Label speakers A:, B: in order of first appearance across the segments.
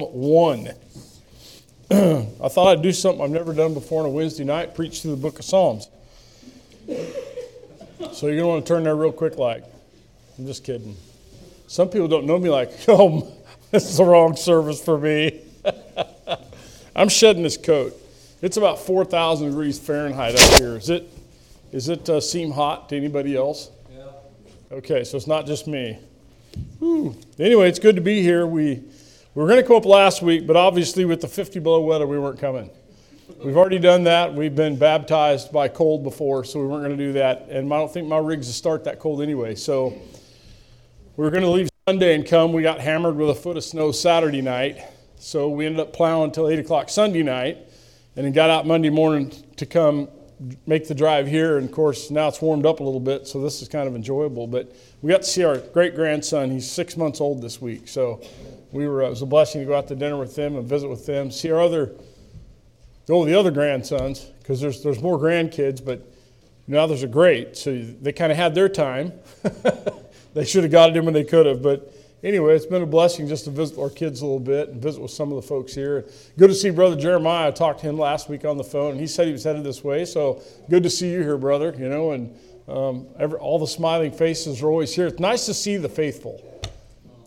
A: 1. I thought I'd do something I've never done before on a Wednesday night preach through the book of Psalms. So you're going to want to turn there real quick, like. I'm just kidding. Some people don't know me like, oh, this is the wrong service for me. I'm shedding this coat. It's about 4,000 degrees Fahrenheit up here. Is it, is it uh, seem hot to anybody else? Yeah. Okay, so it's not just me. Whew. Anyway, it's good to be here. We, we were going to come up last week, but obviously with the 50 below weather, we weren't coming. We've already done that. We've been baptized by cold before, so we weren't going to do that. And I don't think my rigs will start that cold anyway. So we were going to leave Sunday and come. We got hammered with a foot of snow Saturday night. So we ended up plowing until 8 o'clock Sunday night and then got out Monday morning to come make the drive here. And of course, now it's warmed up a little bit, so this is kind of enjoyable. But we got to see our great grandson. He's six months old this week. So we were, it was a blessing to go out to dinner with them and visit with them, see our other, oh, the other grandsons, because there's, there's more grandkids, but now there's a great. So they kind of had their time. they should have got it in when they could have. But anyway, it's been a blessing just to visit our kids a little bit and visit with some of the folks here. Good to see Brother Jeremiah. I talked to him last week on the phone, and he said he was headed this way. So good to see you here, brother. You know, and um, every, all the smiling faces are always here. It's nice to see the faithful.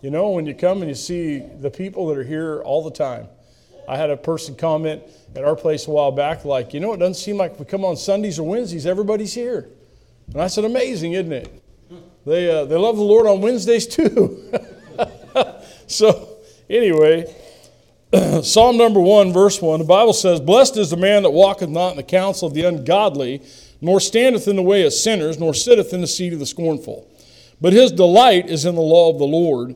A: You know, when you come and you see the people that are here all the time. I had a person comment at our place a while back, like, you know, it doesn't seem like we come on Sundays or Wednesdays, everybody's here. And I said, amazing, isn't it? They, uh, they love the Lord on Wednesdays too. so, anyway, Psalm number one, verse one, the Bible says, Blessed is the man that walketh not in the counsel of the ungodly, nor standeth in the way of sinners, nor sitteth in the seat of the scornful. But his delight is in the law of the Lord,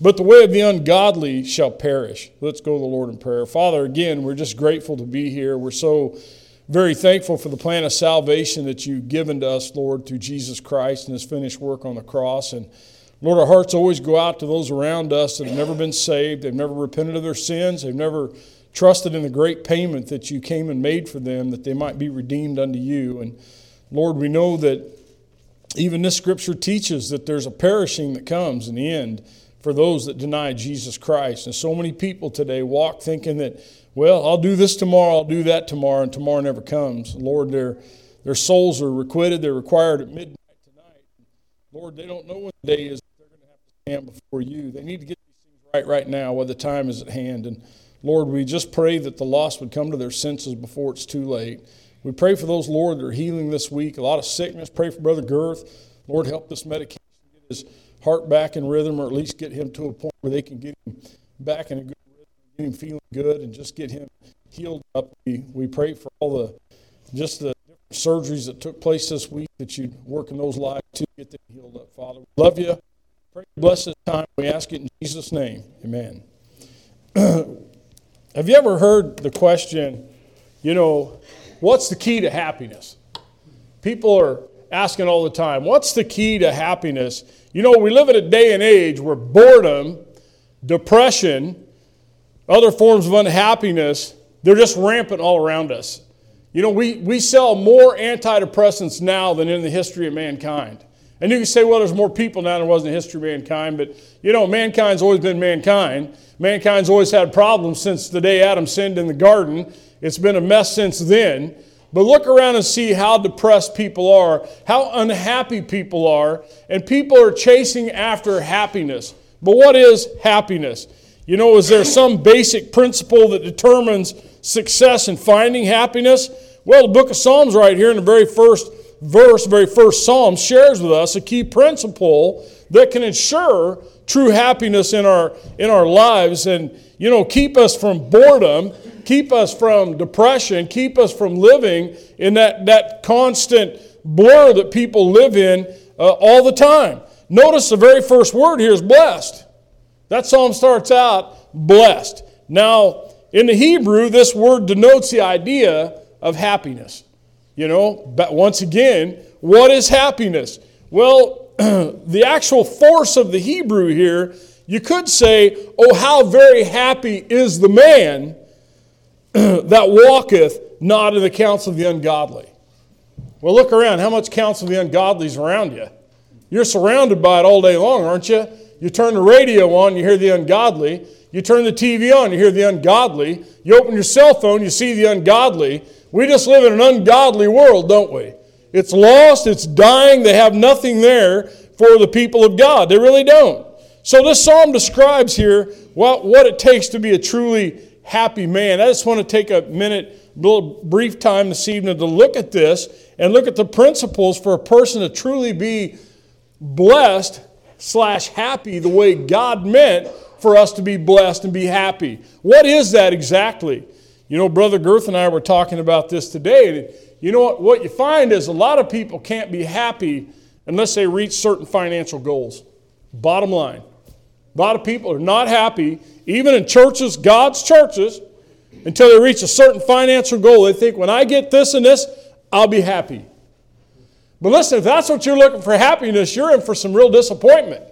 A: but the way of the ungodly shall perish. Let's go to the Lord in prayer. Father, again, we're just grateful to be here. We're so very thankful for the plan of salvation that you've given to us, Lord, through Jesus Christ and his finished work on the cross. And Lord, our hearts always go out to those around us that have never been saved, they've never repented of their sins, they've never trusted in the great payment that you came and made for them that they might be redeemed unto you. And Lord, we know that even this scripture teaches that there's a perishing that comes in the end for those that deny Jesus Christ. And so many people today walk thinking that well, I'll do this tomorrow, I'll do that tomorrow, and tomorrow never comes. Lord, their, their souls are requited, they're required at midnight tonight. Lord, they don't know when the day is they're going to have to stand before you. They need to get these things right right now while the time is at hand. And Lord, we just pray that the lost would come to their senses before it's too late. We pray for those, Lord, that are healing this week, a lot of sickness. Pray for Brother Girth. Lord, help this medication get his heart back in rhythm, or at least get him to a point where they can get him back in a good rhythm, get him feeling good and just get him healed up. We, we pray for all the just the surgeries that took place this week that you'd work in those lives to get them healed up, Father. We love you. Pray bless this time. We ask it in Jesus' name. Amen. Have you ever heard the question, you know, what's the key to happiness? People are asking all the time, what's the key to happiness? You know, we live in a day and age where boredom, depression, other forms of unhappiness, they're just rampant all around us. You know, we, we sell more antidepressants now than in the history of mankind. And you can say, well, there's more people now than there was in the history of mankind, but you know, mankind's always been mankind. Mankind's always had problems since the day Adam sinned in the garden. It's been a mess since then. But look around and see how depressed people are, how unhappy people are, and people are chasing after happiness. But what is happiness? You know, is there some basic principle that determines success in finding happiness? Well, the book of Psalms, right here in the very first verse, very first Psalm, shares with us a key principle that can ensure true happiness in our, in our lives and, you know, keep us from boredom, keep us from depression, keep us from living in that, that constant blur that people live in uh, all the time. Notice the very first word here is blessed. That psalm starts out blessed. Now, in the Hebrew, this word denotes the idea of happiness. You know, but once again, what is happiness? Well, the actual force of the Hebrew here, you could say, Oh, how very happy is the man that walketh not in the counsel of the ungodly. Well, look around. How much counsel of the ungodly is around you? You're surrounded by it all day long, aren't you? You turn the radio on, you hear the ungodly. You turn the TV on, you hear the ungodly. You open your cell phone, you see the ungodly. We just live in an ungodly world, don't we? It's lost, it's dying, they have nothing there for the people of God. They really don't. So, this psalm describes here what, what it takes to be a truly happy man. I just want to take a minute, a little brief time this evening to look at this and look at the principles for a person to truly be blessed slash happy the way God meant for us to be blessed and be happy. What is that exactly? You know, Brother Girth and I were talking about this today. You know what? What you find is a lot of people can't be happy unless they reach certain financial goals. Bottom line. A lot of people are not happy, even in churches, God's churches, until they reach a certain financial goal. They think, when I get this and this, I'll be happy. But listen, if that's what you're looking for happiness, you're in for some real disappointment.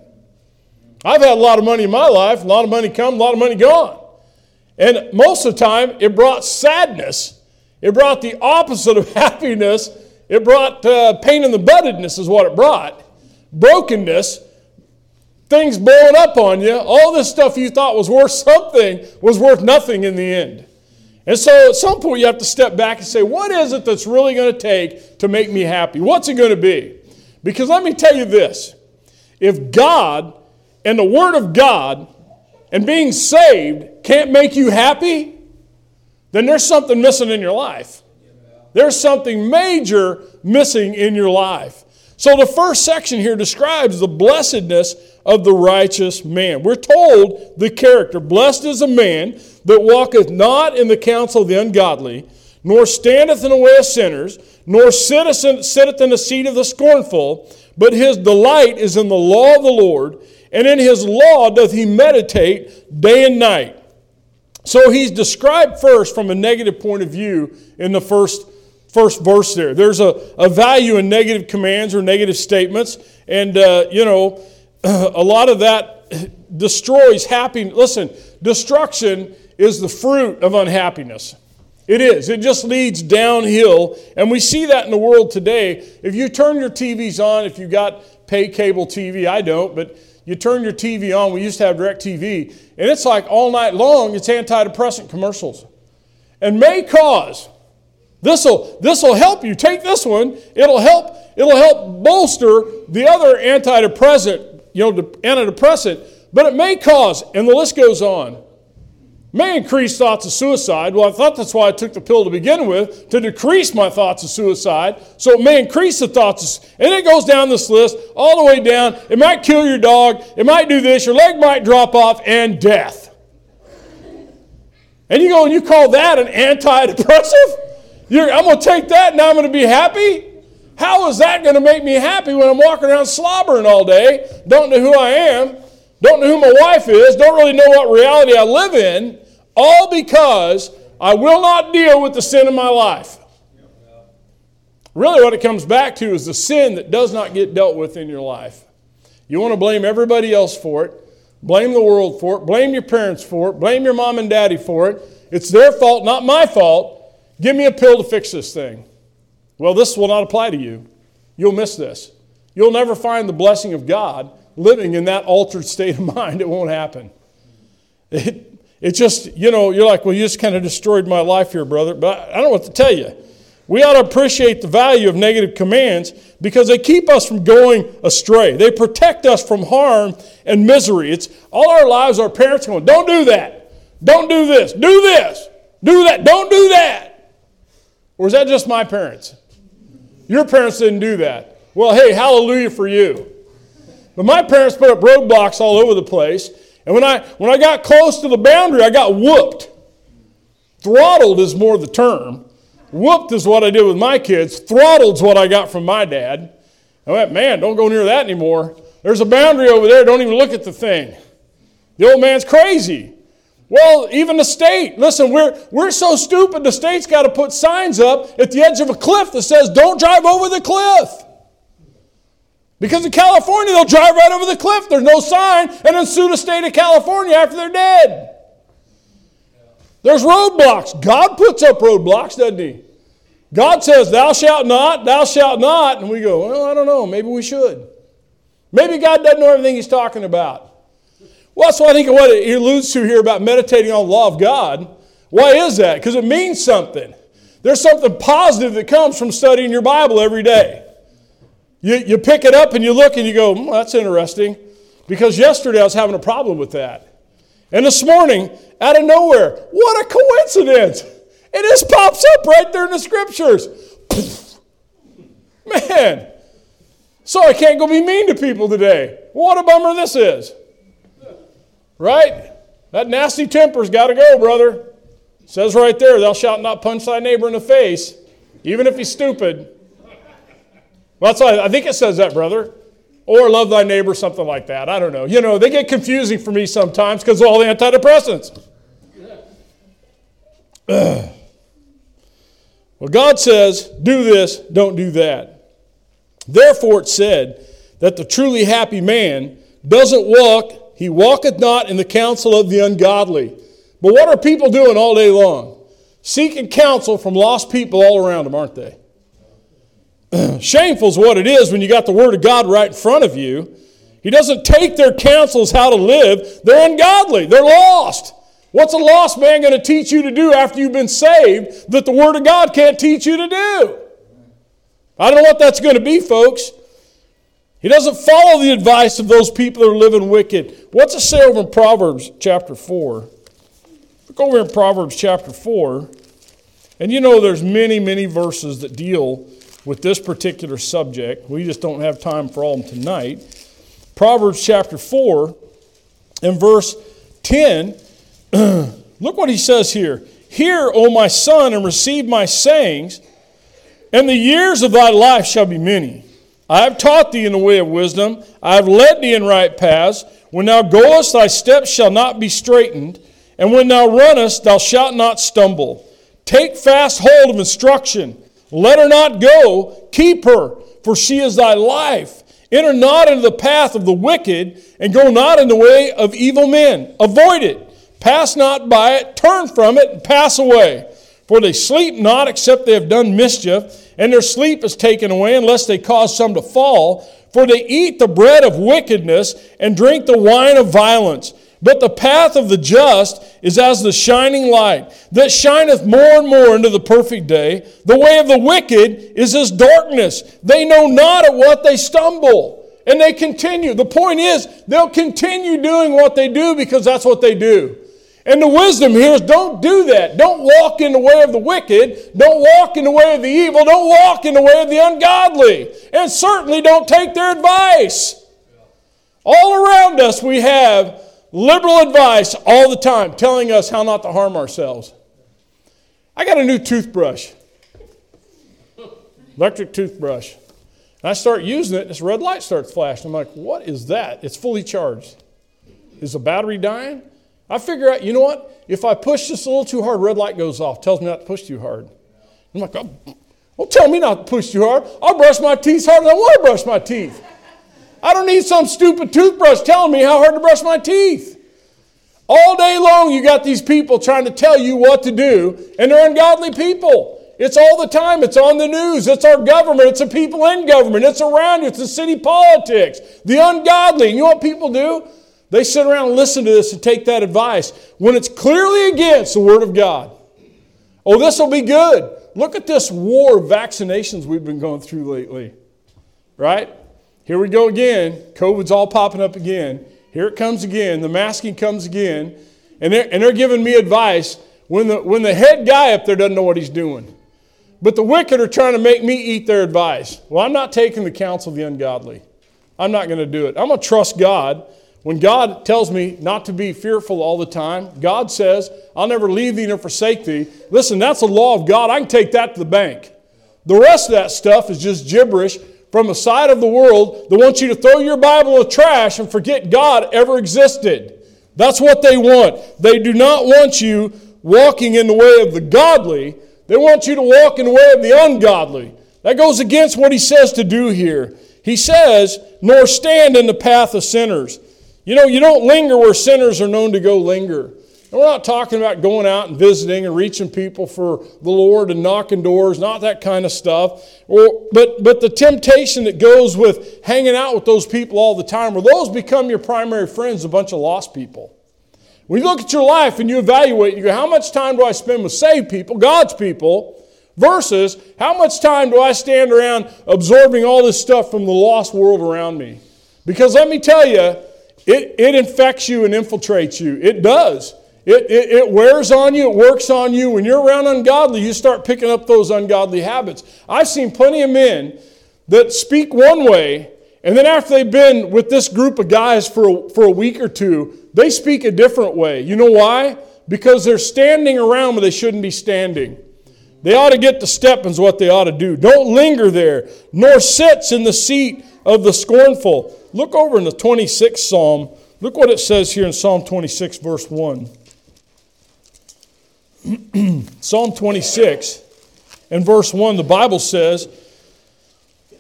A: I've had a lot of money in my life, a lot of money come, a lot of money gone. And most of the time, it brought sadness. It brought the opposite of happiness. It brought uh, pain in the buttedness, is what it brought. Brokenness, things blowing up on you. All this stuff you thought was worth something was worth nothing in the end. And so at some point, you have to step back and say, what is it that's really going to take to make me happy? What's it going to be? Because let me tell you this if God and the Word of God and being saved can't make you happy, then there's something missing in your life. There's something major missing in your life. So the first section here describes the blessedness of the righteous man. We're told the character Blessed is a man that walketh not in the counsel of the ungodly, nor standeth in the way of sinners, nor sitteth, sitteth in the seat of the scornful, but his delight is in the law of the Lord and in his law doth he meditate day and night. So he's described first from a negative point of view in the first, first verse there. There's a, a value in negative commands or negative statements, and, uh, you know, a lot of that destroys happiness. Listen, destruction is the fruit of unhappiness. It is. It just leads downhill. And we see that in the world today. If you turn your TVs on, if you got pay cable TV, I don't, but you turn your TV on, we used to have DirecTV, and it's like all night long, it's antidepressant commercials. And may cause, this'll, this'll help you. Take this one, it'll help, it'll help bolster the other antidepressant, you know, antidepressant, but it may cause, and the list goes on may increase thoughts of suicide. Well, I thought that's why I took the pill to begin with, to decrease my thoughts of suicide. So it may increase the thoughts, of, and it goes down this list all the way down. It might kill your dog, it might do this, your leg might drop off, and death. And you go and you call that an antidepressant? You're, I'm going to take that and I'm going to be happy? How is that going to make me happy when I'm walking around slobbering all day, don't know who I am, don't know who my wife is, don't really know what reality I live in, all because I will not deal with the sin in my life. Really, what it comes back to is the sin that does not get dealt with in your life. You want to blame everybody else for it, blame the world for it, blame your parents for it, blame your mom and daddy for it. It's their fault, not my fault. Give me a pill to fix this thing. Well, this will not apply to you. You'll miss this. You'll never find the blessing of God living in that altered state of mind, it won't happen. It, it just, you know, you're like, well, you just kind of destroyed my life here, brother. But I don't know what to tell you. We ought to appreciate the value of negative commands because they keep us from going astray. They protect us from harm and misery. It's all our lives, our parents going, don't do that. Don't do this. Do this. Do that. Don't do that. Or is that just my parents? Your parents didn't do that. Well, hey, hallelujah for you. But my parents put up roadblocks all over the place. And when I, when I got close to the boundary, I got whooped. Throttled is more the term. Whooped is what I did with my kids. Throttled's what I got from my dad. I went, man, don't go near that anymore. There's a boundary over there. Don't even look at the thing. The old man's crazy. Well, even the state. Listen, we're, we're so stupid, the state's got to put signs up at the edge of a cliff that says, don't drive over the cliff. Because in California, they'll drive right over the cliff. There's no sign, and then sue the state of California after they're dead. There's roadblocks. God puts up roadblocks, doesn't He? God says, Thou shalt not, thou shalt not. And we go, Well, I don't know. Maybe we should. Maybe God doesn't know everything He's talking about. Well, that's what I think of what he alludes to here about meditating on the law of God. Why is that? Because it means something. There's something positive that comes from studying your Bible every day. You, you pick it up and you look and you go, hmm, that's interesting. Because yesterday I was having a problem with that. And this morning, out of nowhere, what a coincidence! It just pops up right there in the scriptures. Man, so I can't go be mean to people today. What a bummer this is. Right? That nasty temper's got to go, brother. It says right there, thou shalt not punch thy neighbor in the face, even if he's stupid. Well, that's I think it says that, brother. Or love thy neighbor, something like that. I don't know. You know, they get confusing for me sometimes because all the antidepressants. well, God says, do this, don't do that. Therefore, it said that the truly happy man doesn't walk he walketh not in the counsel of the ungodly. But what are people doing all day long? Seeking counsel from lost people all around them, aren't they? Shameful is what it is when you got the Word of God right in front of you. He doesn't take their counsels how to live. They're ungodly. They're lost. What's a lost man going to teach you to do after you've been saved that the Word of God can't teach you to do? I don't know what that's going to be, folks. He doesn't follow the advice of those people that are living wicked. What's it say over in Proverbs chapter 4? Look over in Proverbs chapter 4. And you know there's many, many verses that deal with this particular subject. We just don't have time for all of them tonight. Proverbs chapter 4 and verse 10. Look what he says here. Hear, O my son, and receive my sayings, and the years of thy life shall be many. I have taught thee in the way of wisdom. I have led thee in right paths. When thou goest, thy steps shall not be straitened. And when thou runnest, thou shalt not stumble. Take fast hold of instruction. Let her not go. Keep her, for she is thy life. Enter not into the path of the wicked, and go not in the way of evil men. Avoid it. Pass not by it. Turn from it, and pass away. For they sleep not except they have done mischief and their sleep is taken away unless they cause some to fall. For they eat the bread of wickedness and drink the wine of violence. But the path of the just is as the shining light that shineth more and more into the perfect day. The way of the wicked is as darkness. They know not at what they stumble. And they continue. The point is, they'll continue doing what they do because that's what they do. And the wisdom here is don't do that. Don't walk in the way of the wicked. Don't walk in the way of the evil. Don't walk in the way of the ungodly. And certainly don't take their advice. All around us, we have liberal advice all the time telling us how not to harm ourselves. I got a new toothbrush, electric toothbrush. And I start using it, this red light starts flashing. I'm like, what is that? It's fully charged. Is the battery dying? I figure out, you know what? If I push this a little too hard, red light goes off, tells me not to push too hard. I'm like, oh, well, tell me not to push too hard. I'll brush my teeth harder than I want to brush my teeth. I don't need some stupid toothbrush telling me how hard to brush my teeth. All day long, you got these people trying to tell you what to do, and they're ungodly people. It's all the time. It's on the news. It's our government. It's the people in government. It's around you. It's the city politics. The ungodly. And you know what people do? They sit around and listen to this and take that advice when it's clearly against the Word of God. Oh, this will be good. Look at this war of vaccinations we've been going through lately. Right? Here we go again. COVID's all popping up again. Here it comes again. The masking comes again. And they're, and they're giving me advice when the, when the head guy up there doesn't know what he's doing. But the wicked are trying to make me eat their advice. Well, I'm not taking the counsel of the ungodly. I'm not going to do it. I'm going to trust God when God tells me not to be fearful all the time, God says, I'll never leave thee nor forsake thee. Listen, that's the law of God. I can take that to the bank. The rest of that stuff is just gibberish from a side of the world that wants you to throw your Bible in the trash and forget God ever existed. That's what they want. They do not want you walking in the way of the godly, they want you to walk in the way of the ungodly. That goes against what he says to do here. He says, nor stand in the path of sinners. You know, you don't linger where sinners are known to go linger. And we're not talking about going out and visiting and reaching people for the Lord and knocking doors, not that kind of stuff. Or, but, but the temptation that goes with hanging out with those people all the time, where those become your primary friends, a bunch of lost people. When you look at your life and you evaluate, you go, how much time do I spend with saved people, God's people, versus how much time do I stand around absorbing all this stuff from the lost world around me? Because let me tell you, it, it infects you and infiltrates you. It does. It, it, it, wears on you, it works on you. When you're around ungodly, you start picking up those ungodly habits. I've seen plenty of men that speak one way, and then after they've been with this group of guys for a, for a week or two, they speak a different way. You know why? Because they're standing around where they shouldn't be standing. They ought to get to is what they ought to do. Don't linger there, nor sits in the seat of the scornful. Look over in the 26th Psalm. Look what it says here in Psalm 26, verse 1. Psalm 26 and verse 1, the Bible says,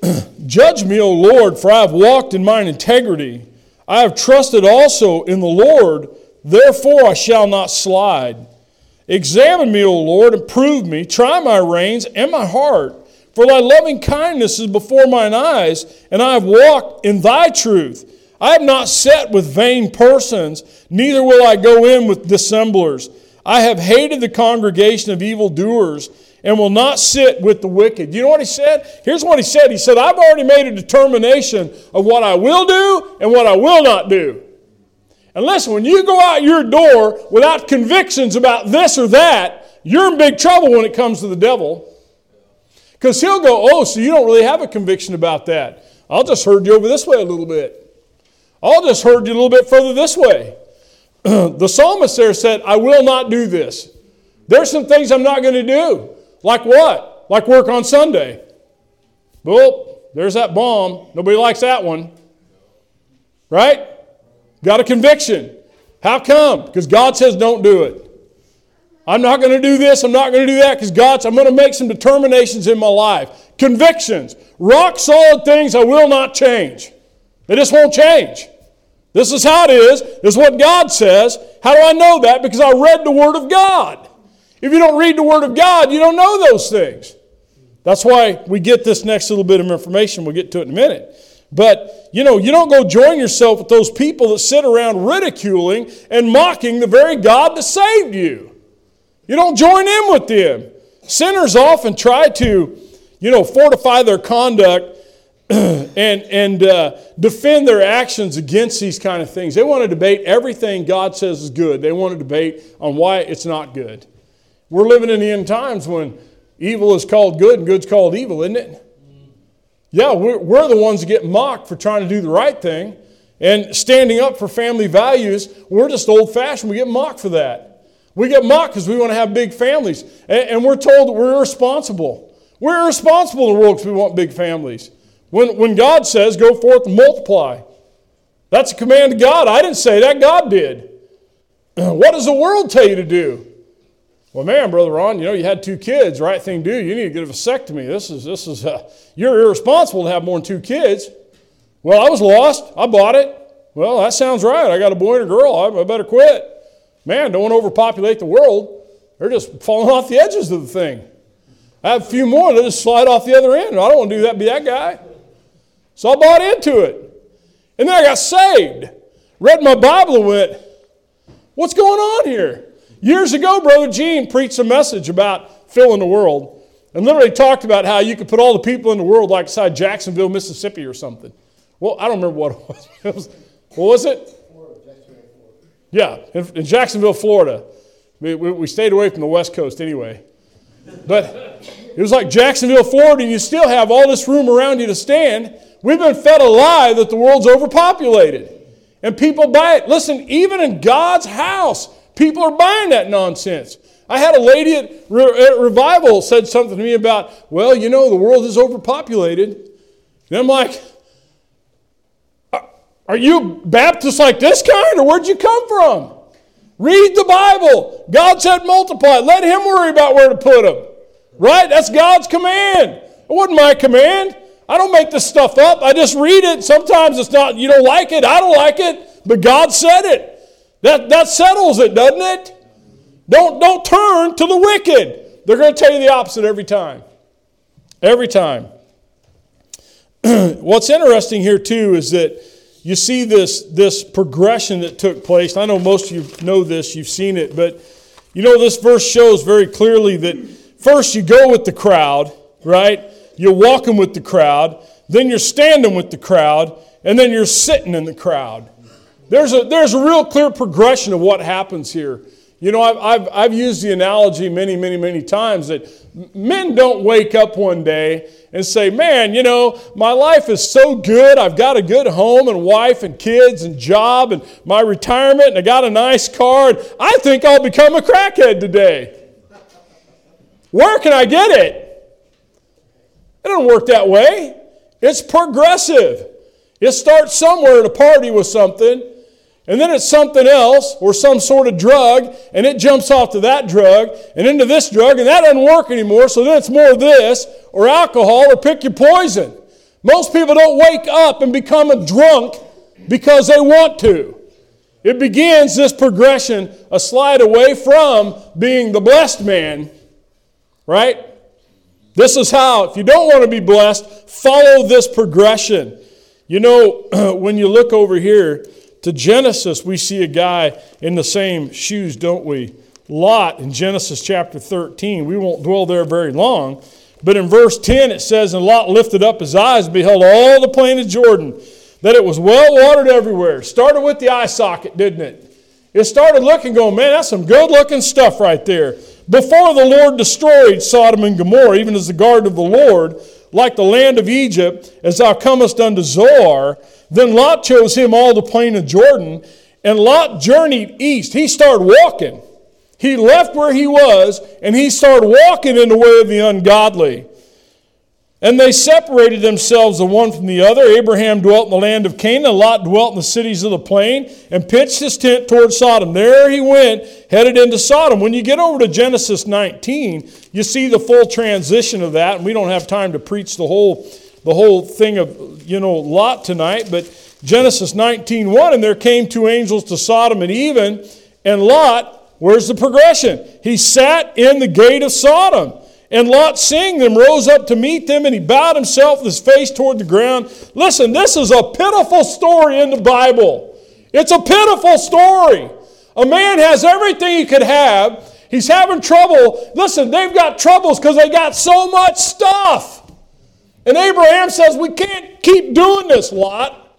A: Judge me, O Lord, for I have walked in mine integrity. I have trusted also in the Lord, therefore I shall not slide. Examine me, O Lord, and prove me. Try my reins and my heart. For thy loving kindness is before mine eyes, and I have walked in thy truth. I have not sat with vain persons, neither will I go in with dissemblers. I have hated the congregation of evildoers and will not sit with the wicked. You know what he said? Here's what he said He said, I've already made a determination of what I will do and what I will not do. And listen, when you go out your door without convictions about this or that, you're in big trouble when it comes to the devil. Because he'll go, Oh, so you don't really have a conviction about that. I'll just herd you over this way a little bit. I'll just herd you a little bit further this way. the psalmist there said, I will not do this. There's some things I'm not going to do. Like what? Like work on Sunday. Well, there's that bomb. Nobody likes that one. Right? Got a conviction. How come? Because God says don't do it. I'm not going to do this, I'm not going to do that because God's, I'm going to make some determinations in my life. Convictions. Rock solid things I will not change. They just won't change. This is how it is. This is what God says. How do I know that? Because I read the Word of God. If you don't read the Word of God, you don't know those things. That's why we get this next little bit of information. We'll get to it in a minute. But, you know, you don't go join yourself with those people that sit around ridiculing and mocking the very God that saved you. You don't join in with them. Sinners often try to, you know, fortify their conduct and, and uh, defend their actions against these kind of things. They want to debate everything God says is good. They want to debate on why it's not good. We're living in the end times when evil is called good and good's called evil, isn't it? Yeah, we're, we're the ones that get mocked for trying to do the right thing and standing up for family values. We're just old fashioned. We get mocked for that. We get mocked because we want to have big families. And, and we're told that we're irresponsible. We're irresponsible in the world because we want big families. When, when God says, go forth and multiply, that's a command of God. I didn't say that, God did. What does the world tell you to do? Well, man, Brother Ron, you know, you had two kids, right thing to do. You need to get a vasectomy. This is, this is, uh, you're irresponsible to have more than two kids. Well, I was lost. I bought it. Well, that sounds right. I got a boy and a girl. I, I better quit. Man, don't want to overpopulate the world. They're just falling off the edges of the thing. I have a few more that just slide off the other end. I don't want to do that, be that guy. So I bought into it. And then I got saved. Read my Bible and went, what's going on here? Years ago, Brother Gene preached a message about filling the world and literally talked about how you could put all the people in the world like inside Jacksonville, Mississippi or something. Well, I don't remember what it was what was it? Yeah, in, Jacksonville, Florida. We, we, stayed away from the West Coast anyway. But it was like Jacksonville, Florida, and you still have all this room around you to stand. We've been fed a lie that the world's overpopulated. And people buy it. Listen, even in God's house, people are buying that nonsense. I had a lady at, at Revival said something to me about, well, you know, the world is overpopulated. And I'm like, Are you Baptist like this kind, or where'd you come from? Read the Bible. God said multiply. Let Him worry about where to put them. Right? That's God's command. It wasn't my command. I don't make this stuff up. I just read it. Sometimes it's not, you don't like it. I don't like it. But God said it. That, that settles it, doesn't it? Don't, don't turn to the wicked. They're going to tell you the opposite every time. Every time. What's interesting here, too, is that you see this, this progression that took place. I know most of you know this, you've seen it, but you know, this verse shows very clearly that first you go with the crowd, right? You're walking with the crowd, then you're standing with the crowd, and then you're sitting in the crowd. There's a, there's a real clear progression of what happens here. You know, I've, I've, I've used the analogy many, many, many times that men don't wake up one day and say, Man, you know, my life is so good. I've got a good home and wife and kids and job and my retirement and I got a nice car. And I think I'll become a crackhead today. Where can I get it? It doesn't work that way. It's progressive. It starts somewhere at a party with something and then it's something else or some sort of drug, and it jumps off to that drug and into this drug, and that doesn't work anymore, so then it's more this or alcohol or pick your poison. Most people don't wake up and become a drunk because they want to. It begins this progression, a slide away from being the blessed man, right? This is how, if you don't want to be blessed, follow this progression. You know, when you look over here, to Genesis, we see a guy in the same shoes, don't we? Lot in Genesis chapter 13. We won't dwell there very long. But in verse 10, it says, And Lot lifted up his eyes and beheld all the plain of Jordan, that it was well watered everywhere. Started with the eye socket, didn't it? It started looking, going, Man, that's some good looking stuff right there. Before the Lord destroyed Sodom and Gomorrah, even as the garden of the Lord, like the land of Egypt, as thou comest unto Zoar, then Lot chose him all the plain of Jordan, and Lot journeyed east. He started walking. He left where he was, and he started walking in the way of the ungodly. And they separated themselves the one from the other. Abraham dwelt in the land of Canaan, Lot dwelt in the cities of the plain, and pitched his tent toward Sodom. There he went, headed into Sodom. When you get over to Genesis 19, you see the full transition of that, and we don't have time to preach the whole the whole thing of, you know, Lot tonight, but Genesis 19 1, and there came two angels to Sodom and even, and Lot, where's the progression? He sat in the gate of Sodom. And Lot, seeing them, rose up to meet them, and he bowed himself with his face toward the ground. Listen, this is a pitiful story in the Bible. It's a pitiful story. A man has everything he could have. He's having trouble. Listen, they've got troubles because they got so much stuff. And Abraham says, We can't keep doing this, Lot.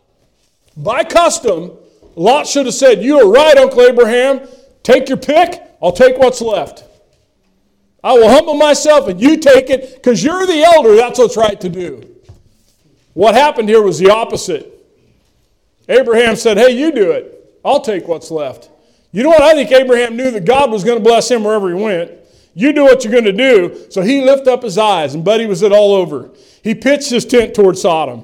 A: By custom, Lot should have said, You are right, Uncle Abraham. Take your pick, I'll take what's left. I will humble myself and you take it because you're the elder. That's what's right to do. What happened here was the opposite. Abraham said, Hey, you do it. I'll take what's left. You know what? I think Abraham knew that God was going to bless him wherever he went. You do what you're going to do. So he lifted up his eyes, and Buddy was it all over. He pitched his tent toward Sodom.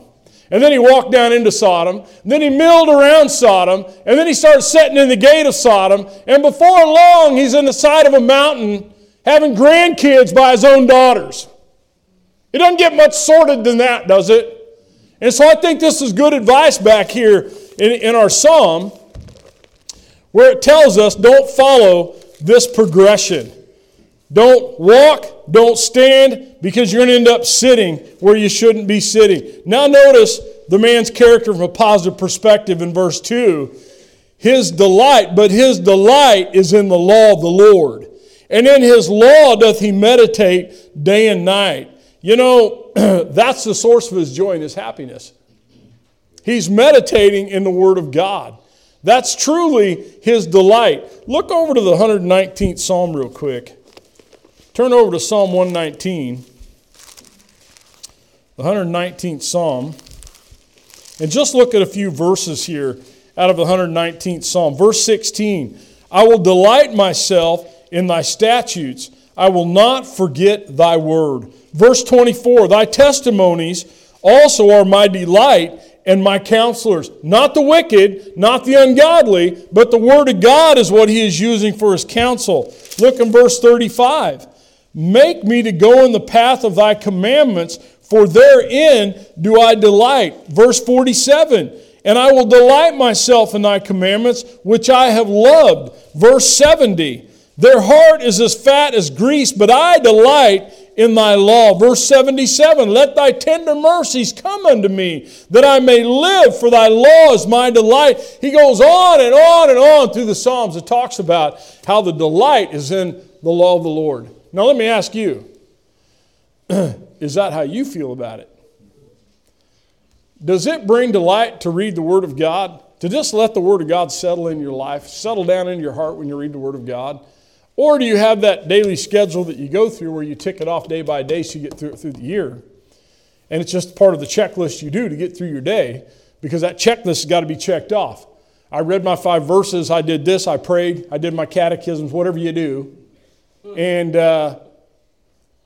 A: And then he walked down into Sodom. And then he milled around Sodom. And then he started sitting in the gate of Sodom. And before long, he's in the side of a mountain having grandkids by his own daughters. It doesn't get much sorted than that, does it? And so I think this is good advice back here in, in our psalm where it tells us don't follow this progression. Don't walk, don't stand, because you're going to end up sitting where you shouldn't be sitting. Now, notice the man's character from a positive perspective in verse 2. His delight, but his delight is in the law of the Lord. And in his law doth he meditate day and night. You know, that's the source of his joy and his happiness. He's meditating in the Word of God. That's truly his delight. Look over to the 119th Psalm real quick. Turn over to Psalm 119, the 119th Psalm, and just look at a few verses here out of the 119th Psalm. Verse 16 I will delight myself in thy statutes, I will not forget thy word. Verse 24 Thy testimonies also are my delight, and my counselors. Not the wicked, not the ungodly, but the word of God is what he is using for his counsel. Look in verse 35. Make me to go in the path of thy commandments, for therein do I delight. Verse 47. And I will delight myself in thy commandments, which I have loved. Verse 70. Their heart is as fat as grease, but I delight in thy law. Verse 77 Let thy tender mercies come unto me, that I may live, for thy law is my delight. He goes on and on and on through the Psalms. It talks about how the delight is in the law of the Lord. Now, let me ask you is that how you feel about it? Does it bring delight to read the Word of God? To just let the Word of God settle in your life, settle down in your heart when you read the Word of God? Or do you have that daily schedule that you go through where you tick it off day by day so you get through it through the year? And it's just part of the checklist you do to get through your day because that checklist has got to be checked off. I read my five verses, I did this, I prayed, I did my catechisms, whatever you do. And, uh,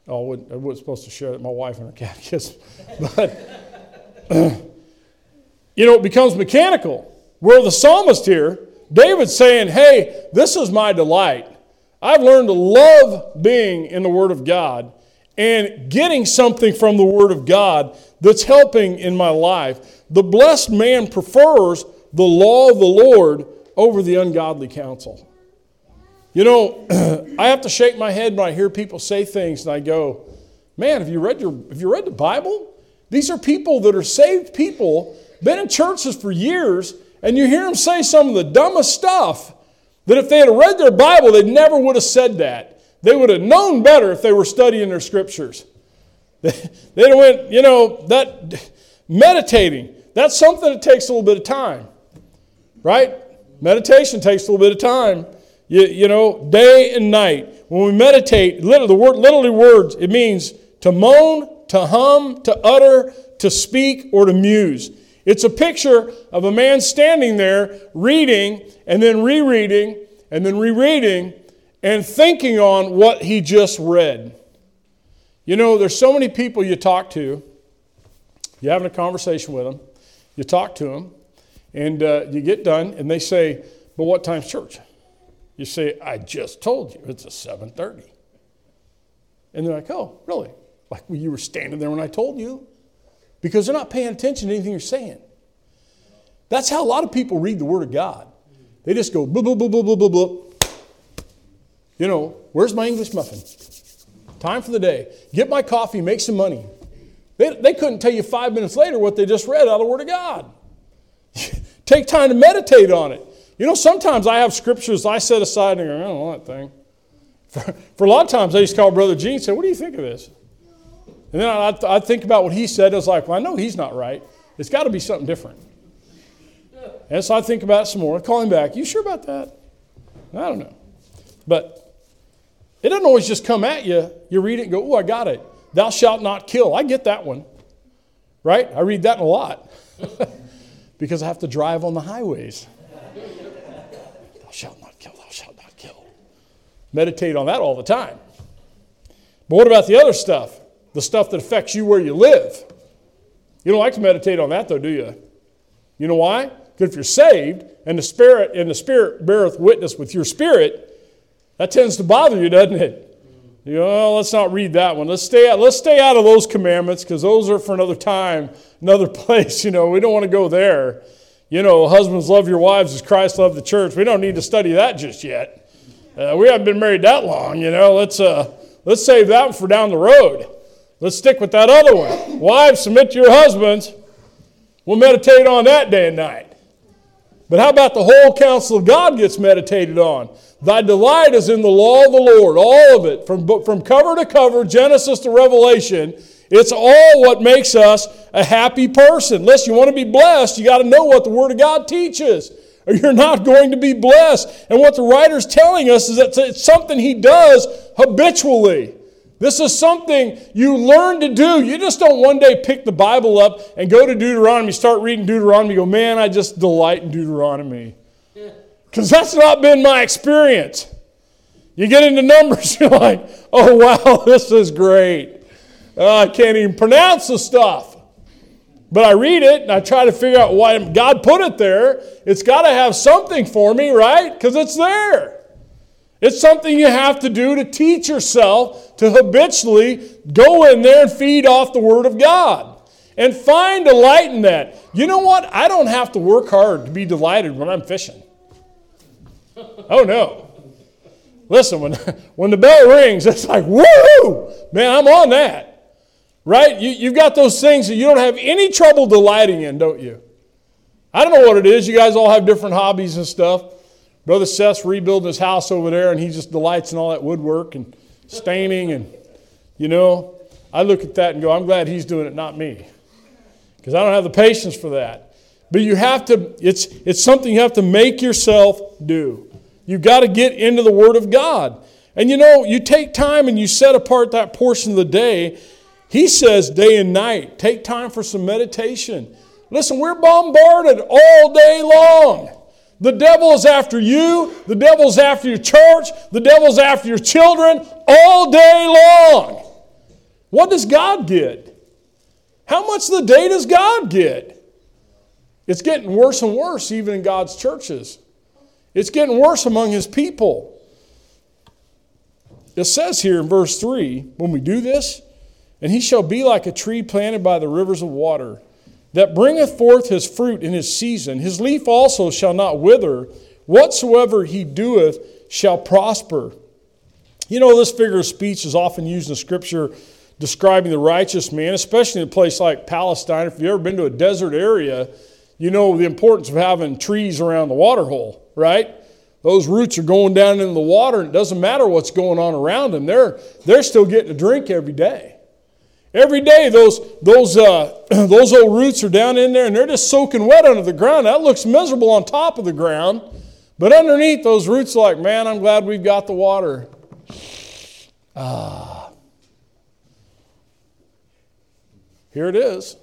A: oh, I wasn't, supposed to share that my wife and her catechism. But, you know, it becomes mechanical. Where the psalmist here, David's saying, hey, this is my delight. I've learned to love being in the Word of God and getting something from the Word of God that's helping in my life. The blessed man prefers the law of the Lord over the ungodly counsel. You know, I have to shake my head when I hear people say things and I go, man, have you read, your, have you read the Bible? These are people that are saved people, been in churches for years, and you hear them say some of the dumbest stuff that if they had read their Bible, they never would have said that. They would have known better if they were studying their scriptures. They'd have went, you know, that meditating, that's something that takes a little bit of time. Right? Meditation takes a little bit of time. You, you know, day and night. When we meditate, literally, the word, literally words, it means to moan, to hum, to utter, to speak, or to muse. It's a picture of a man standing there reading and then rereading and then rereading and thinking on what he just read. You know, there's so many people you talk to, you're having a conversation with them, you talk to them, and uh, you get done, and they say, But what time's church? You say, I just told you, it's a 7.30. And they're like, Oh, really? Like well, you were standing there when I told you because they're not paying attention to anything you're saying. That's how a lot of people read the Word of God. They just go, blah, blah, blah, blah, blah, blah, blah. You know, where's my English muffin? Time for the day. Get my coffee, make some money. They, they couldn't tell you five minutes later what they just read out of the Word of God. Take time to meditate on it. You know, sometimes I have scriptures I set aside and go, I don't know that thing. For, for a lot of times, I used to call Brother Gene and say, What do you think of this? And then I'd, I'd think about what he said. I was like, well, I know he's not right. It's got to be something different. And so I think about some more. I call him back. You sure about that? I don't know. But it doesn't always just come at you. You read it and go, oh, I got it. Thou shalt not kill. I get that one. Right? I read that a lot because I have to drive on the highways. thou shalt not kill. Thou shalt not kill. Meditate on that all the time. But what about the other stuff? The stuff that affects you where you live. You don't like to meditate on that though, do you? You know why? Because if you're saved and the Spirit and the Spirit beareth witness with your spirit, that tends to bother you, doesn't it? You know, let's not read that one. Let's stay out, let's stay out of those commandments because those are for another time, another place. You know, we don't want to go there. You know, husbands love your wives as Christ loved the church. We don't need to study that just yet. Uh, we haven't been married that long. You know, let's uh, let's save that for down the road. Let's stick with that other one. Wives, submit to your husbands. We'll meditate on that day and night. But how about the whole counsel of God gets meditated on? Thy delight is in the law of the Lord, all of it, from, from cover to cover, Genesis to Revelation. It's all what makes us a happy person. Listen, you want to be blessed, you got to know what the Word of God teaches, or you're not going to be blessed. And what the writer's telling us is that it's something he does habitually. This is something you learn to do. You just don't one day pick the Bible up and go to Deuteronomy, start reading Deuteronomy, go, man, I just delight in Deuteronomy. Because that's not been my experience. You get into Numbers, you're like, oh, wow, this is great. Uh, I can't even pronounce the stuff. But I read it and I try to figure out why God put it there. It's got to have something for me, right? Because it's there. It's something you have to do to teach yourself to habitually go in there and feed off the Word of God and find delight in that. You know what? I don't have to work hard to be delighted when I'm fishing. Oh, no. Listen, when, when the bell rings, it's like, woo! Man, I'm on that. Right? You, you've got those things that you don't have any trouble delighting in, don't you? I don't know what it is. You guys all have different hobbies and stuff. Brother Seth's rebuilding his house over there, and he just delights in all that woodwork and staining. And, you know, I look at that and go, I'm glad he's doing it, not me. Because I don't have the patience for that. But you have to, it's, it's something you have to make yourself do. You've got to get into the Word of God. And you know, you take time and you set apart that portion of the day. He says day and night. Take time for some meditation. Listen, we're bombarded all day long. The devil is after you, the devil's after your church, the devil's after your children all day long. What does God get? How much of the day does God get? It's getting worse and worse, even in God's churches. It's getting worse among his people. It says here in verse 3 when we do this, and he shall be like a tree planted by the rivers of water, that bringeth forth his fruit in his season. His leaf also shall not wither. Whatsoever he doeth shall prosper. You know, this figure of speech is often used in Scripture describing the righteous man, especially in a place like Palestine. If you've ever been to a desert area, you know the importance of having trees around the water hole, right? Those roots are going down into the water, and it doesn't matter what's going on around them. They're, they're still getting a drink every day. Every day, those, those, uh, those old roots are down in there, and they're just soaking wet under the ground. That looks miserable on top of the ground. But underneath, those roots are like, man, I'm glad we've got the water. Ah. Here it is.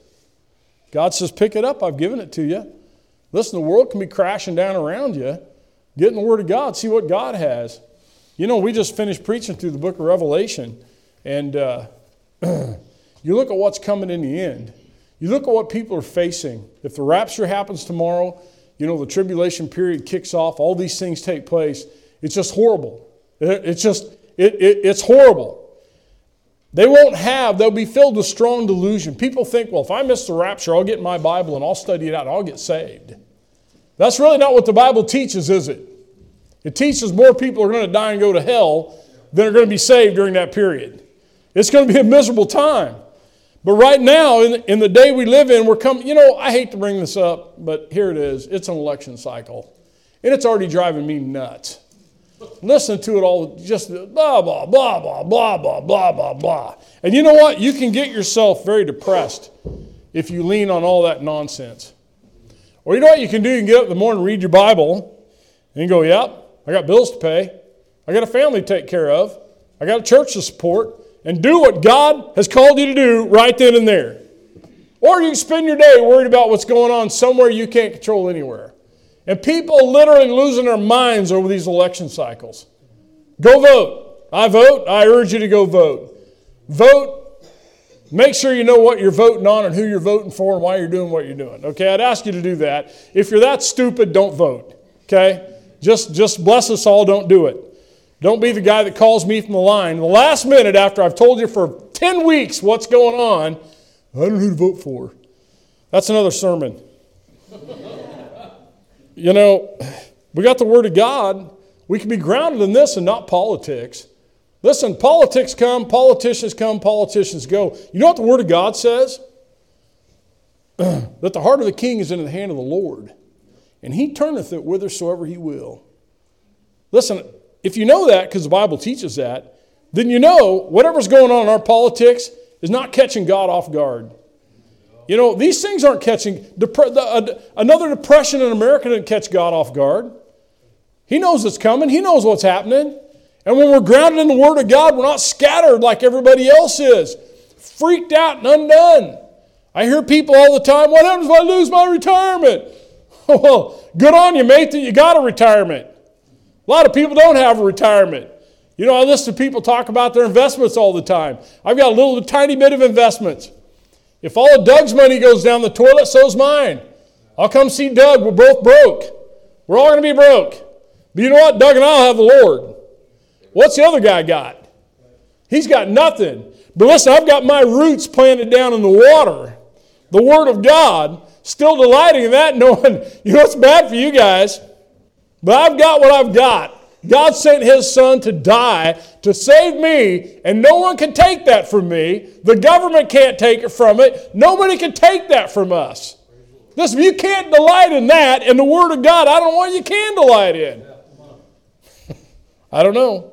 A: God says, Pick it up, I've given it to you. Listen, the world can be crashing down around you. Get in the Word of God, see what God has. You know, we just finished preaching through the book of Revelation, and uh, you look at what's coming in the end. You look at what people are facing. If the rapture happens tomorrow, you know, the tribulation period kicks off, all these things take place. It's just horrible. It's just, it, it, it's horrible. They won't have, they'll be filled with strong delusion. People think, well, if I miss the rapture, I'll get my Bible and I'll study it out I'll get saved. That's really not what the Bible teaches, is it? It teaches more people are going to die and go to hell than are going to be saved during that period. It's going to be a miserable time. But right now, in, in the day we live in, we're coming, you know, I hate to bring this up, but here it is. It's an election cycle. And it's already driving me nuts. Listen to it all, just blah, blah, blah, blah, blah, blah, blah, blah, blah. And you know what? You can get yourself very depressed if you lean on all that nonsense. Or you know what you can do? You can get up in the morning, read your Bible, and go, yep, I got bills to pay. I got a family to take care of. I got a church to support. And do what God has called you to do right then and there. Or you spend your day worried about what's going on somewhere you can't control anywhere. And people literally losing their minds over these election cycles. Go vote. I vote. I urge you to go vote. Vote. Make sure you know what you're voting on and who you're voting for and why you're doing what you're doing. Okay, I'd ask you to do that. If you're that stupid, don't vote. Okay? Just, just bless us all, don't do it. Don't be the guy that calls me from the line the last minute after I've told you for 10 weeks what's going on. I don't know who to vote for. That's another sermon. You know, we got the Word of God. We can be grounded in this and not politics. Listen, politics come, politicians come, politicians go. You know what the Word of God says? that the heart of the king is in the hand of the Lord, and he turneth it whithersoever he will. Listen, if you know that, because the Bible teaches that, then you know whatever's going on in our politics is not catching God off guard. You know, these things aren't catching. the, uh, another depression in America didn't catch God off guard. He knows it's coming, He knows what's happening. And when we're grounded in the Word of God, we're not scattered like everybody else is, freaked out and undone. I hear people all the time, what happens if I lose my retirement? well, good on you, mate, that you got a retirement. A lot of people don't have a retirement. You know, I listen to people talk about their investments all the time. I've got a little tiny bit of investments. If all of Doug's money goes down the toilet, so's mine. I'll come see Doug. We're both broke. We're all going to be broke. But you know what? Doug and I'll have the Lord. What's the other guy got? He's got nothing. But listen, I've got my roots planted down in the water, the Word of God, still delighting in that, knowing, you know, it's bad for you guys, but I've got what I've got. God sent His Son to die to save me, and no one can take that from me. The government can't take it from it. Nobody can take that from us. Listen, you can't delight in that in the Word of God. I don't know what you can delight in. I don't know.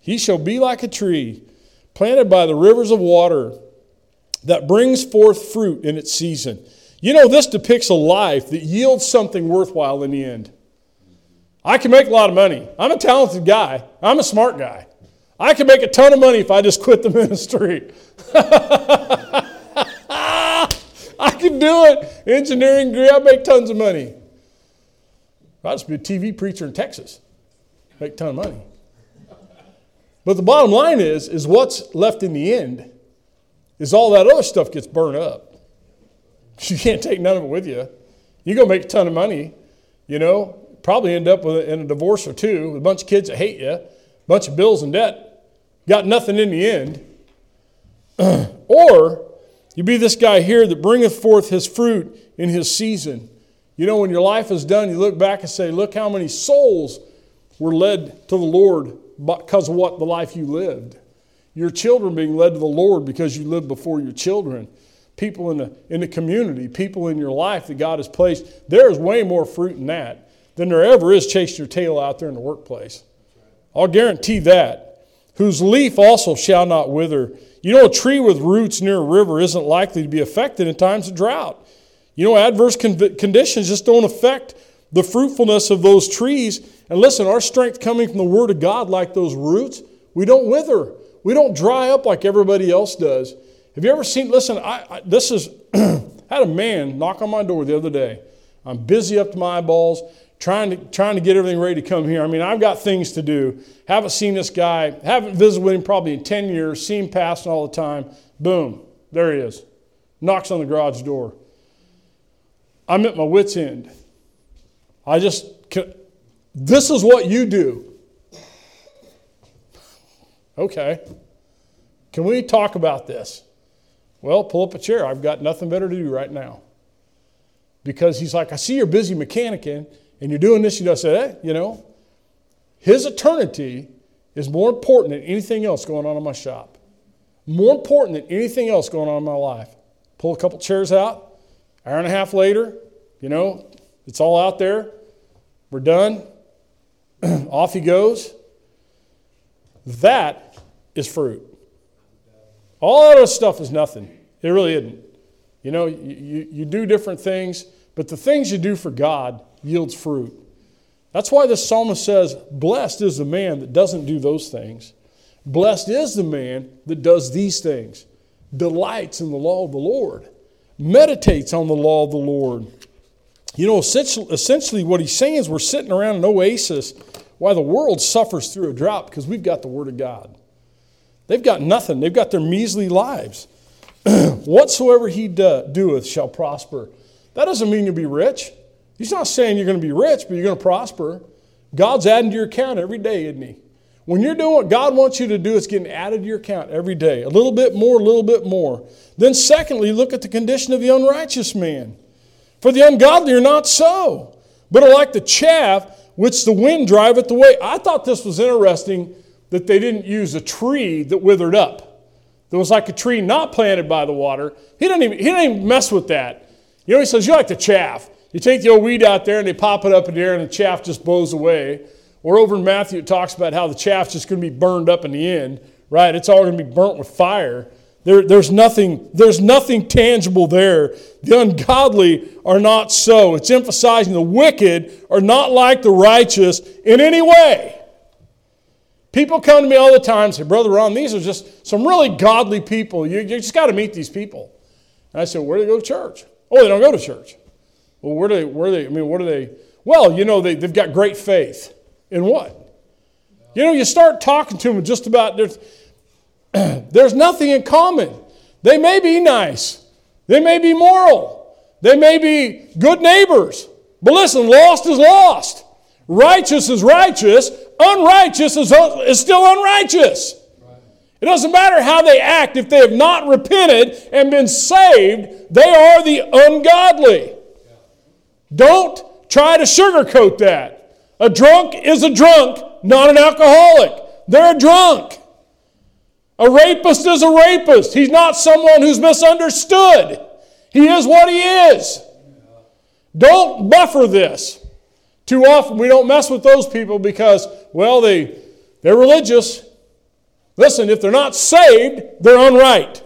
A: He shall be like a tree planted by the rivers of water that brings forth fruit in its season. You know, this depicts a life that yields something worthwhile in the end. I can make a lot of money. I'm a talented guy. I'm a smart guy. I can make a ton of money if I just quit the ministry. I can do it. Engineering degree, I make tons of money. I'll just be a TV preacher in Texas. Make a ton of money. But the bottom line is, is what's left in the end is all that other stuff gets burned up. You can't take none of it with you. You're going to make a ton of money, you know, probably end up with, in a divorce or two with a bunch of kids that hate you, a bunch of bills and debt, got nothing in the end. or you be this guy here that bringeth forth his fruit in his season. You know, when your life is done, you look back and say, Look how many souls were led to the Lord because of what the life you lived. Your children being led to the Lord because you lived before your children. People in the, in the community, people in your life that God has placed. There is way more fruit in that than there ever is chasing your tail out there in the workplace. I'll guarantee that. Whose leaf also shall not wither. You know, a tree with roots near a river isn't likely to be affected in times of drought. You know, adverse con- conditions just don't affect the fruitfulness of those trees. And listen, our strength coming from the Word of God, like those roots, we don't wither. We don't dry up like everybody else does. Have you ever seen, listen, I, I this is, I had a man knock on my door the other day. I'm busy up to my eyeballs trying to, trying to get everything ready to come here. I mean, I've got things to do. Haven't seen this guy, haven't visited with him probably in 10 years, see him passing all the time. Boom, there he is. Knocks on the garage door. I'm at my wits' end. I just, this is what you do. Okay. Can we talk about this? Well, pull up a chair. I've got nothing better to do right now. Because he's like, I see you're busy mechanicking and you're doing this. You know, said, hey, you know, his eternity is more important than anything else going on in my shop. More important than anything else going on in my life. Pull a couple chairs out. Hour and a half later, you know, it's all out there. We're done. Off he goes. That is fruit. All that other stuff is nothing. It really isn't. You know, you, you, you do different things, but the things you do for God yields fruit. That's why the psalmist says, Blessed is the man that doesn't do those things. Blessed is the man that does these things, delights in the law of the Lord, meditates on the law of the Lord. You know, essentially, what he's saying is we're sitting around an oasis while the world suffers through a drought because we've got the Word of God. They've got nothing, they've got their measly lives. Whatsoever he do, doeth shall prosper. That doesn't mean you'll be rich. He's not saying you're going to be rich, but you're going to prosper. God's adding to your account every day, isn't he? When you're doing what God wants you to do, it's getting added to your account every day. A little bit more, a little bit more. Then, secondly, look at the condition of the unrighteous man. For the ungodly are not so, but are like the chaff which the wind driveth away. I thought this was interesting that they didn't use a tree that withered up. That was like a tree not planted by the water. He didn't even, he didn't even mess with that. You know, he says, You're like the chaff. You take the old weed out there and they pop it up in the air and the chaff just blows away. Or over in Matthew, it talks about how the chaff's just going to be burned up in the end, right? It's all going to be burnt with fire. There, there's, nothing, there's nothing tangible there. The ungodly are not so. It's emphasizing the wicked are not like the righteous in any way. People come to me all the time and say, Brother Ron, these are just some really godly people. You, you just got to meet these people. And I said, Where do they go to church? Oh, they don't go to church. Well, where do they, where do they, I mean, what do they? Well, you know, they, they've got great faith. In what? You know, you start talking to them just about, there's, there's nothing in common. They may be nice. They may be moral. They may be good neighbors. But listen, lost is lost. Righteous is righteous. Unrighteous is, is still unrighteous. It doesn't matter how they act, if they have not repented and been saved, they are the ungodly. Don't try to sugarcoat that. A drunk is a drunk, not an alcoholic. They're a drunk. A rapist is a rapist. He's not someone who's misunderstood. He is what he is. Don't buffer this. Too often we don't mess with those people because, well, they, they're religious. Listen, if they're not saved, they're unright.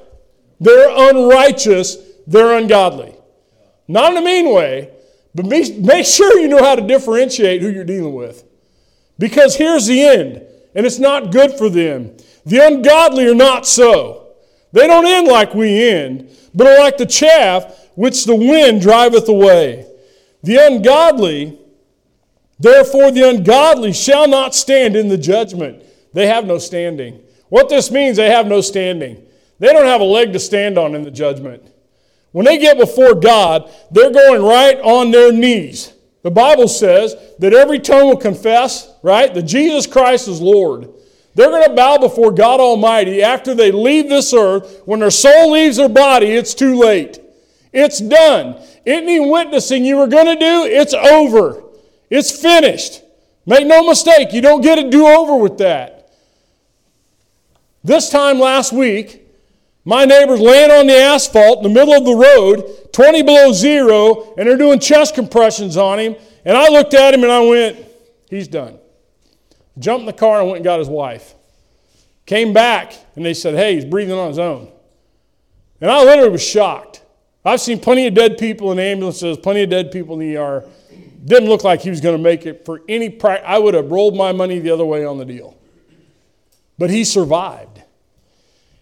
A: They're unrighteous. They're ungodly. Not in a mean way, but make sure you know how to differentiate who you're dealing with. Because here's the end, and it's not good for them. The ungodly are not so. They don't end like we end, but are like the chaff which the wind driveth away. The ungodly, therefore, the ungodly shall not stand in the judgment. They have no standing. What this means, they have no standing. They don't have a leg to stand on in the judgment. When they get before God, they're going right on their knees. The Bible says that every tongue will confess, right, that Jesus Christ is Lord. They're going to bow before God Almighty after they leave this earth. When their soul leaves their body, it's too late. It's done. Any witnessing you were going to do, it's over. It's finished. Make no mistake, you don't get a do over with that. This time last week, my neighbor's laying on the asphalt in the middle of the road, 20 below zero, and they're doing chest compressions on him. And I looked at him and I went, he's done. Jumped in the car and went and got his wife. Came back and they said, hey, he's breathing on his own. And I literally was shocked. I've seen plenty of dead people in ambulances, plenty of dead people in the ER. Didn't look like he was going to make it for any price. I would have rolled my money the other way on the deal. But he survived.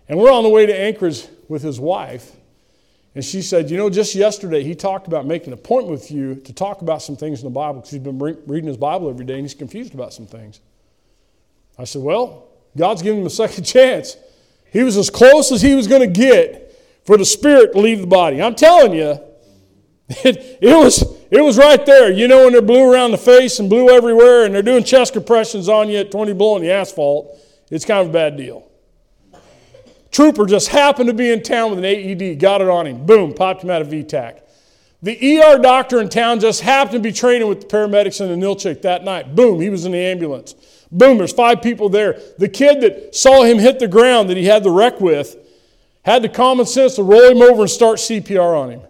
A: And we're on the way to Anchorage with his wife. And she said, You know, just yesterday he talked about making an appointment with you to talk about some things in the Bible because he's been reading his Bible every day and he's confused about some things. I said, Well, God's giving him a second chance. He was as close as he was going to get for the spirit to leave the body. I'm telling you, it, it, was, it was right there. You know, when they're blue around the face and blue everywhere and they're doing chest compressions on you at 20 below on the asphalt, it's kind of a bad deal. Trooper just happened to be in town with an AED, got it on him, boom, popped him out of V-tach. The ER doctor in town just happened to be training with the paramedics in the Ninilchik that night. Boom, he was in the ambulance. Boom, there's five people there. The kid that saw him hit the ground that he had the wreck with had the common sense to roll him over and start CPR on him.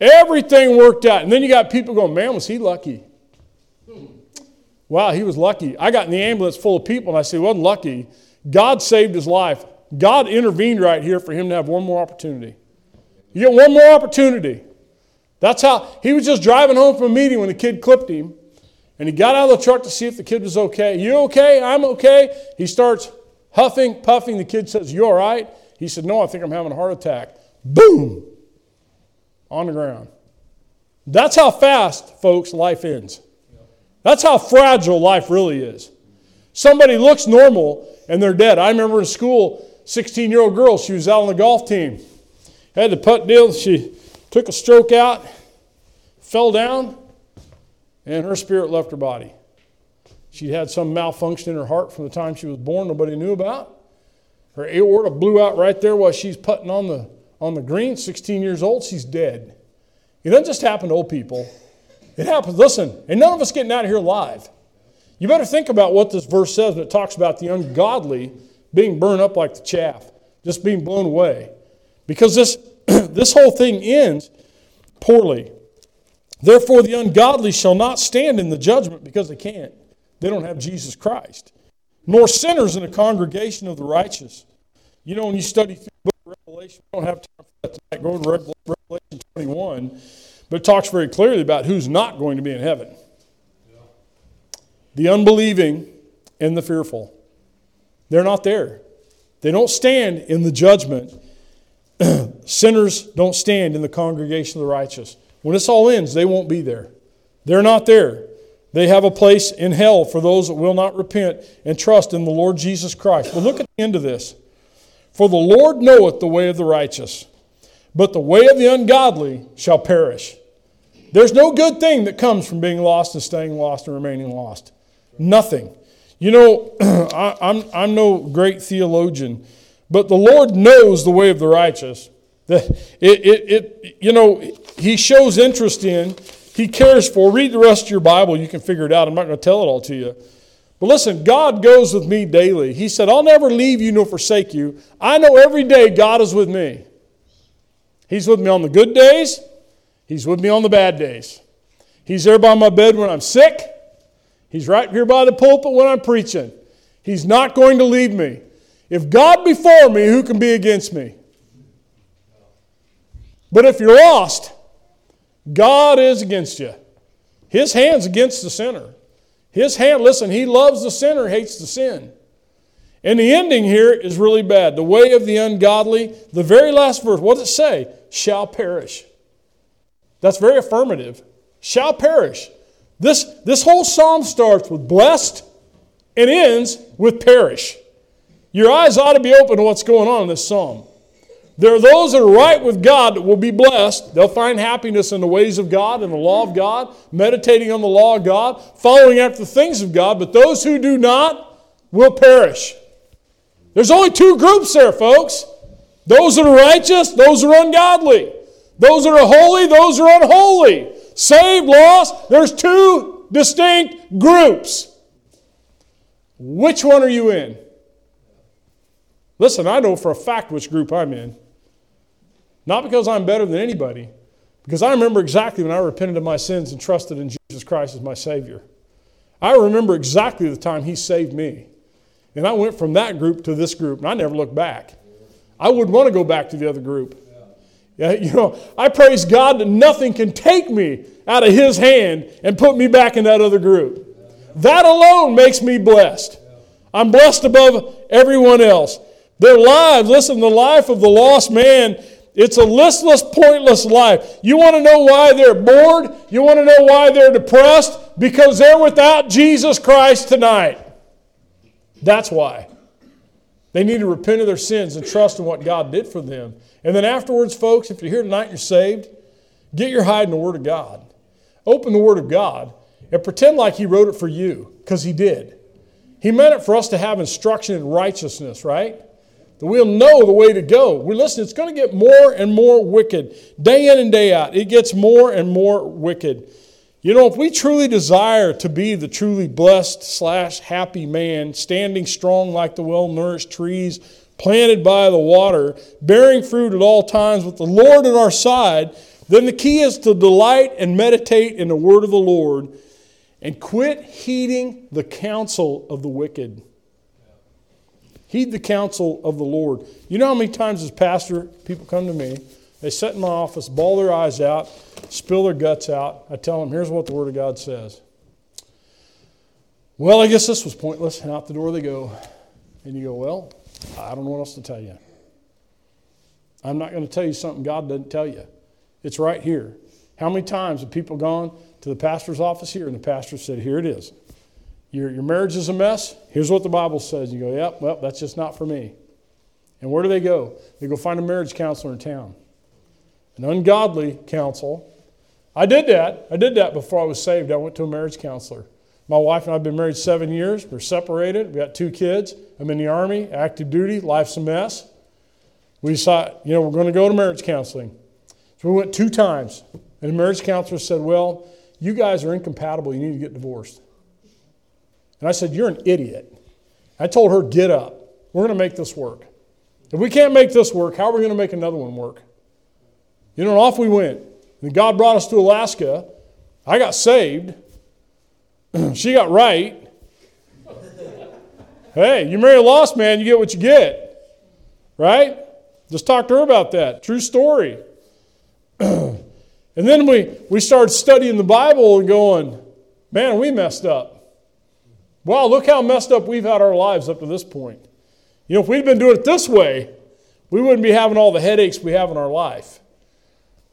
A: Everything worked out. And then you got people going, man, was he lucky? Wow, he was lucky. I got in the ambulance full of people and I said, he wasn't lucky. God saved his life. God intervened right here for him to have one more opportunity. You get one more opportunity. That's how he was just driving home from a meeting when the kid clipped him. And he got out of the truck to see if the kid was okay. You okay? I'm okay. He starts huffing, puffing. The kid says, You all right? He said, No, I think I'm having a heart attack. Boom! On the ground. That's how fast, folks, life ends. That's how fragile life really is. Somebody looks normal and they're dead. I remember in school, 16 year old girl, she was out on the golf team. Had the putt deal, she took a stroke out, fell down, and her spirit left her body. She'd had some malfunction in her heart from the time she was born, nobody knew about. Her aorta blew out right there while she's putting on the, on the green, 16 years old, she's dead. It doesn't just happen to old people. It happens, listen, and none of us getting out of here alive. You better think about what this verse says when it talks about the ungodly being burned up like the chaff, just being blown away. Because this, this whole thing ends poorly. Therefore, the ungodly shall not stand in the judgment because they can't. They don't have Jesus Christ. Nor sinners in a congregation of the righteous. You know, when you study through the book of Revelation, we don't have time for that tonight. Go to Revelation 21. But it talks very clearly about who's not going to be in heaven the unbelieving and the fearful. They're not there. They don't stand in the judgment. Sinners don't stand in the congregation of the righteous. When this all ends, they won't be there. They're not there. They have a place in hell for those that will not repent and trust in the Lord Jesus Christ. But look at the end of this. For the Lord knoweth the way of the righteous, but the way of the ungodly shall perish. There's no good thing that comes from being lost and staying lost and remaining lost. Nothing. You know, I, I'm, I'm no great theologian, but the Lord knows the way of the righteous. That it, it, it, you know, He shows interest in, He cares for. Read the rest of your Bible, you can figure it out. I'm not going to tell it all to you. But listen, God goes with me daily. He said, I'll never leave you nor forsake you. I know every day God is with me. He's with me on the good days, He's with me on the bad days. He's there by my bed when I'm sick. He's right here by the pulpit when I'm preaching. He's not going to leave me. If God be for me, who can be against me? But if you're lost, God is against you. His hand's against the sinner. His hand, listen, he loves the sinner, hates the sin. And the ending here is really bad. The way of the ungodly, the very last verse, what does it say? Shall perish. That's very affirmative. Shall perish. This, this whole psalm starts with blessed and ends with perish. Your eyes ought to be open to what's going on in this psalm. There are those that are right with God that will be blessed. They'll find happiness in the ways of God and the law of God, meditating on the law of God, following after the things of God. But those who do not will perish. There's only two groups there, folks those that are righteous, those that are ungodly. Those that are holy, those that are unholy. Saved, lost, there's two distinct groups. Which one are you in? Listen, I know for a fact which group I'm in. Not because I'm better than anybody, because I remember exactly when I repented of my sins and trusted in Jesus Christ as my Savior. I remember exactly the time He saved me. And I went from that group to this group, and I never looked back. I wouldn't want to go back to the other group. You know, I praise God that nothing can take me out of His hand and put me back in that other group. That alone makes me blessed. I'm blessed above everyone else. Their lives, listen, the life of the lost man, it's a listless, pointless life. You want to know why they're bored? You want to know why they're depressed? Because they're without Jesus Christ tonight. That's why. They need to repent of their sins and trust in what God did for them. And then afterwards, folks, if you're here tonight and you're saved, get your hide in the Word of God. Open the Word of God and pretend like He wrote it for you, because He did. He meant it for us to have instruction in righteousness, right? That we'll know the way to go. We listen, it's going to get more and more wicked. Day in and day out, it gets more and more wicked. You know, if we truly desire to be the truly blessed slash happy man, standing strong like the well nourished trees planted by the water, bearing fruit at all times with the Lord at our side, then the key is to delight and meditate in the word of the Lord and quit heeding the counsel of the wicked. Heed the counsel of the Lord. You know how many times as pastor people come to me, they sit in my office, bawl their eyes out, spill their guts out. I tell them, here's what the Word of God says. Well, I guess this was pointless, and out the door they go. And you go, well, I don't know what else to tell you. I'm not going to tell you something God doesn't tell you. It's right here. How many times have people gone to the pastor's office here and the pastor said, Here it is. Your, your marriage is a mess. Here's what the Bible says. You go, Yep, well, that's just not for me. And where do they go? They go find a marriage counselor in town, an ungodly counsel. I did that. I did that before I was saved. I went to a marriage counselor. My wife and I have been married seven years. We're separated. We got two kids. I'm in the Army, active duty. Life's a mess. We decided, you know, we're going to go to marriage counseling. So we went two times. And the marriage counselor said, Well, you guys are incompatible. You need to get divorced. And I said, You're an idiot. I told her, Get up. We're going to make this work. If we can't make this work, how are we going to make another one work? You know, off we went. God brought us to Alaska. I got saved. she got right. hey, you marry a lost man, you get what you get. Right? Just talk to her about that. True story. and then we, we started studying the Bible and going, man, we messed up. Wow, look how messed up we've had our lives up to this point. You know, if we'd been doing it this way, we wouldn't be having all the headaches we have in our life.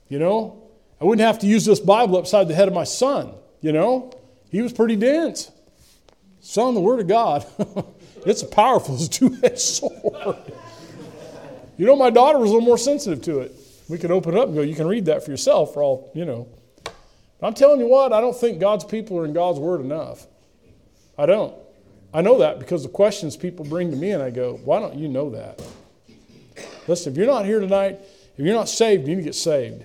A: You know, I wouldn't have to use this Bible upside the head of my son. You know, he was pretty dense. Son, the Word of God, it's a powerful two edged sword. You know, my daughter was a little more sensitive to it. We could open it up and go, you can read that for yourself for all, you know. But I'm telling you what, I don't think God's people are in God's word enough. I don't. I know that because the questions people bring to me, and I go, why don't you know that? Listen, if you're not here tonight, if you're not saved, you need to get saved.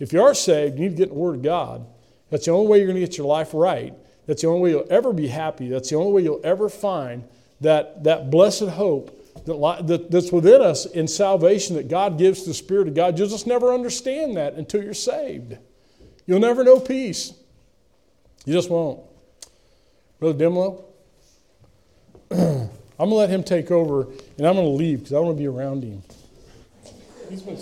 A: If you are saved, you need to get in the Word of God. That's the only way you're going to get your life right. That's the only way you'll ever be happy. That's the only way you'll ever find that, that blessed hope that, that, that's within us in salvation that God gives the Spirit of God. You'll just never understand that until you're saved. You'll never know peace. You just won't. Brother Dimlo, I'm going to let him take over, and I'm going to leave because I want to be around him. He's been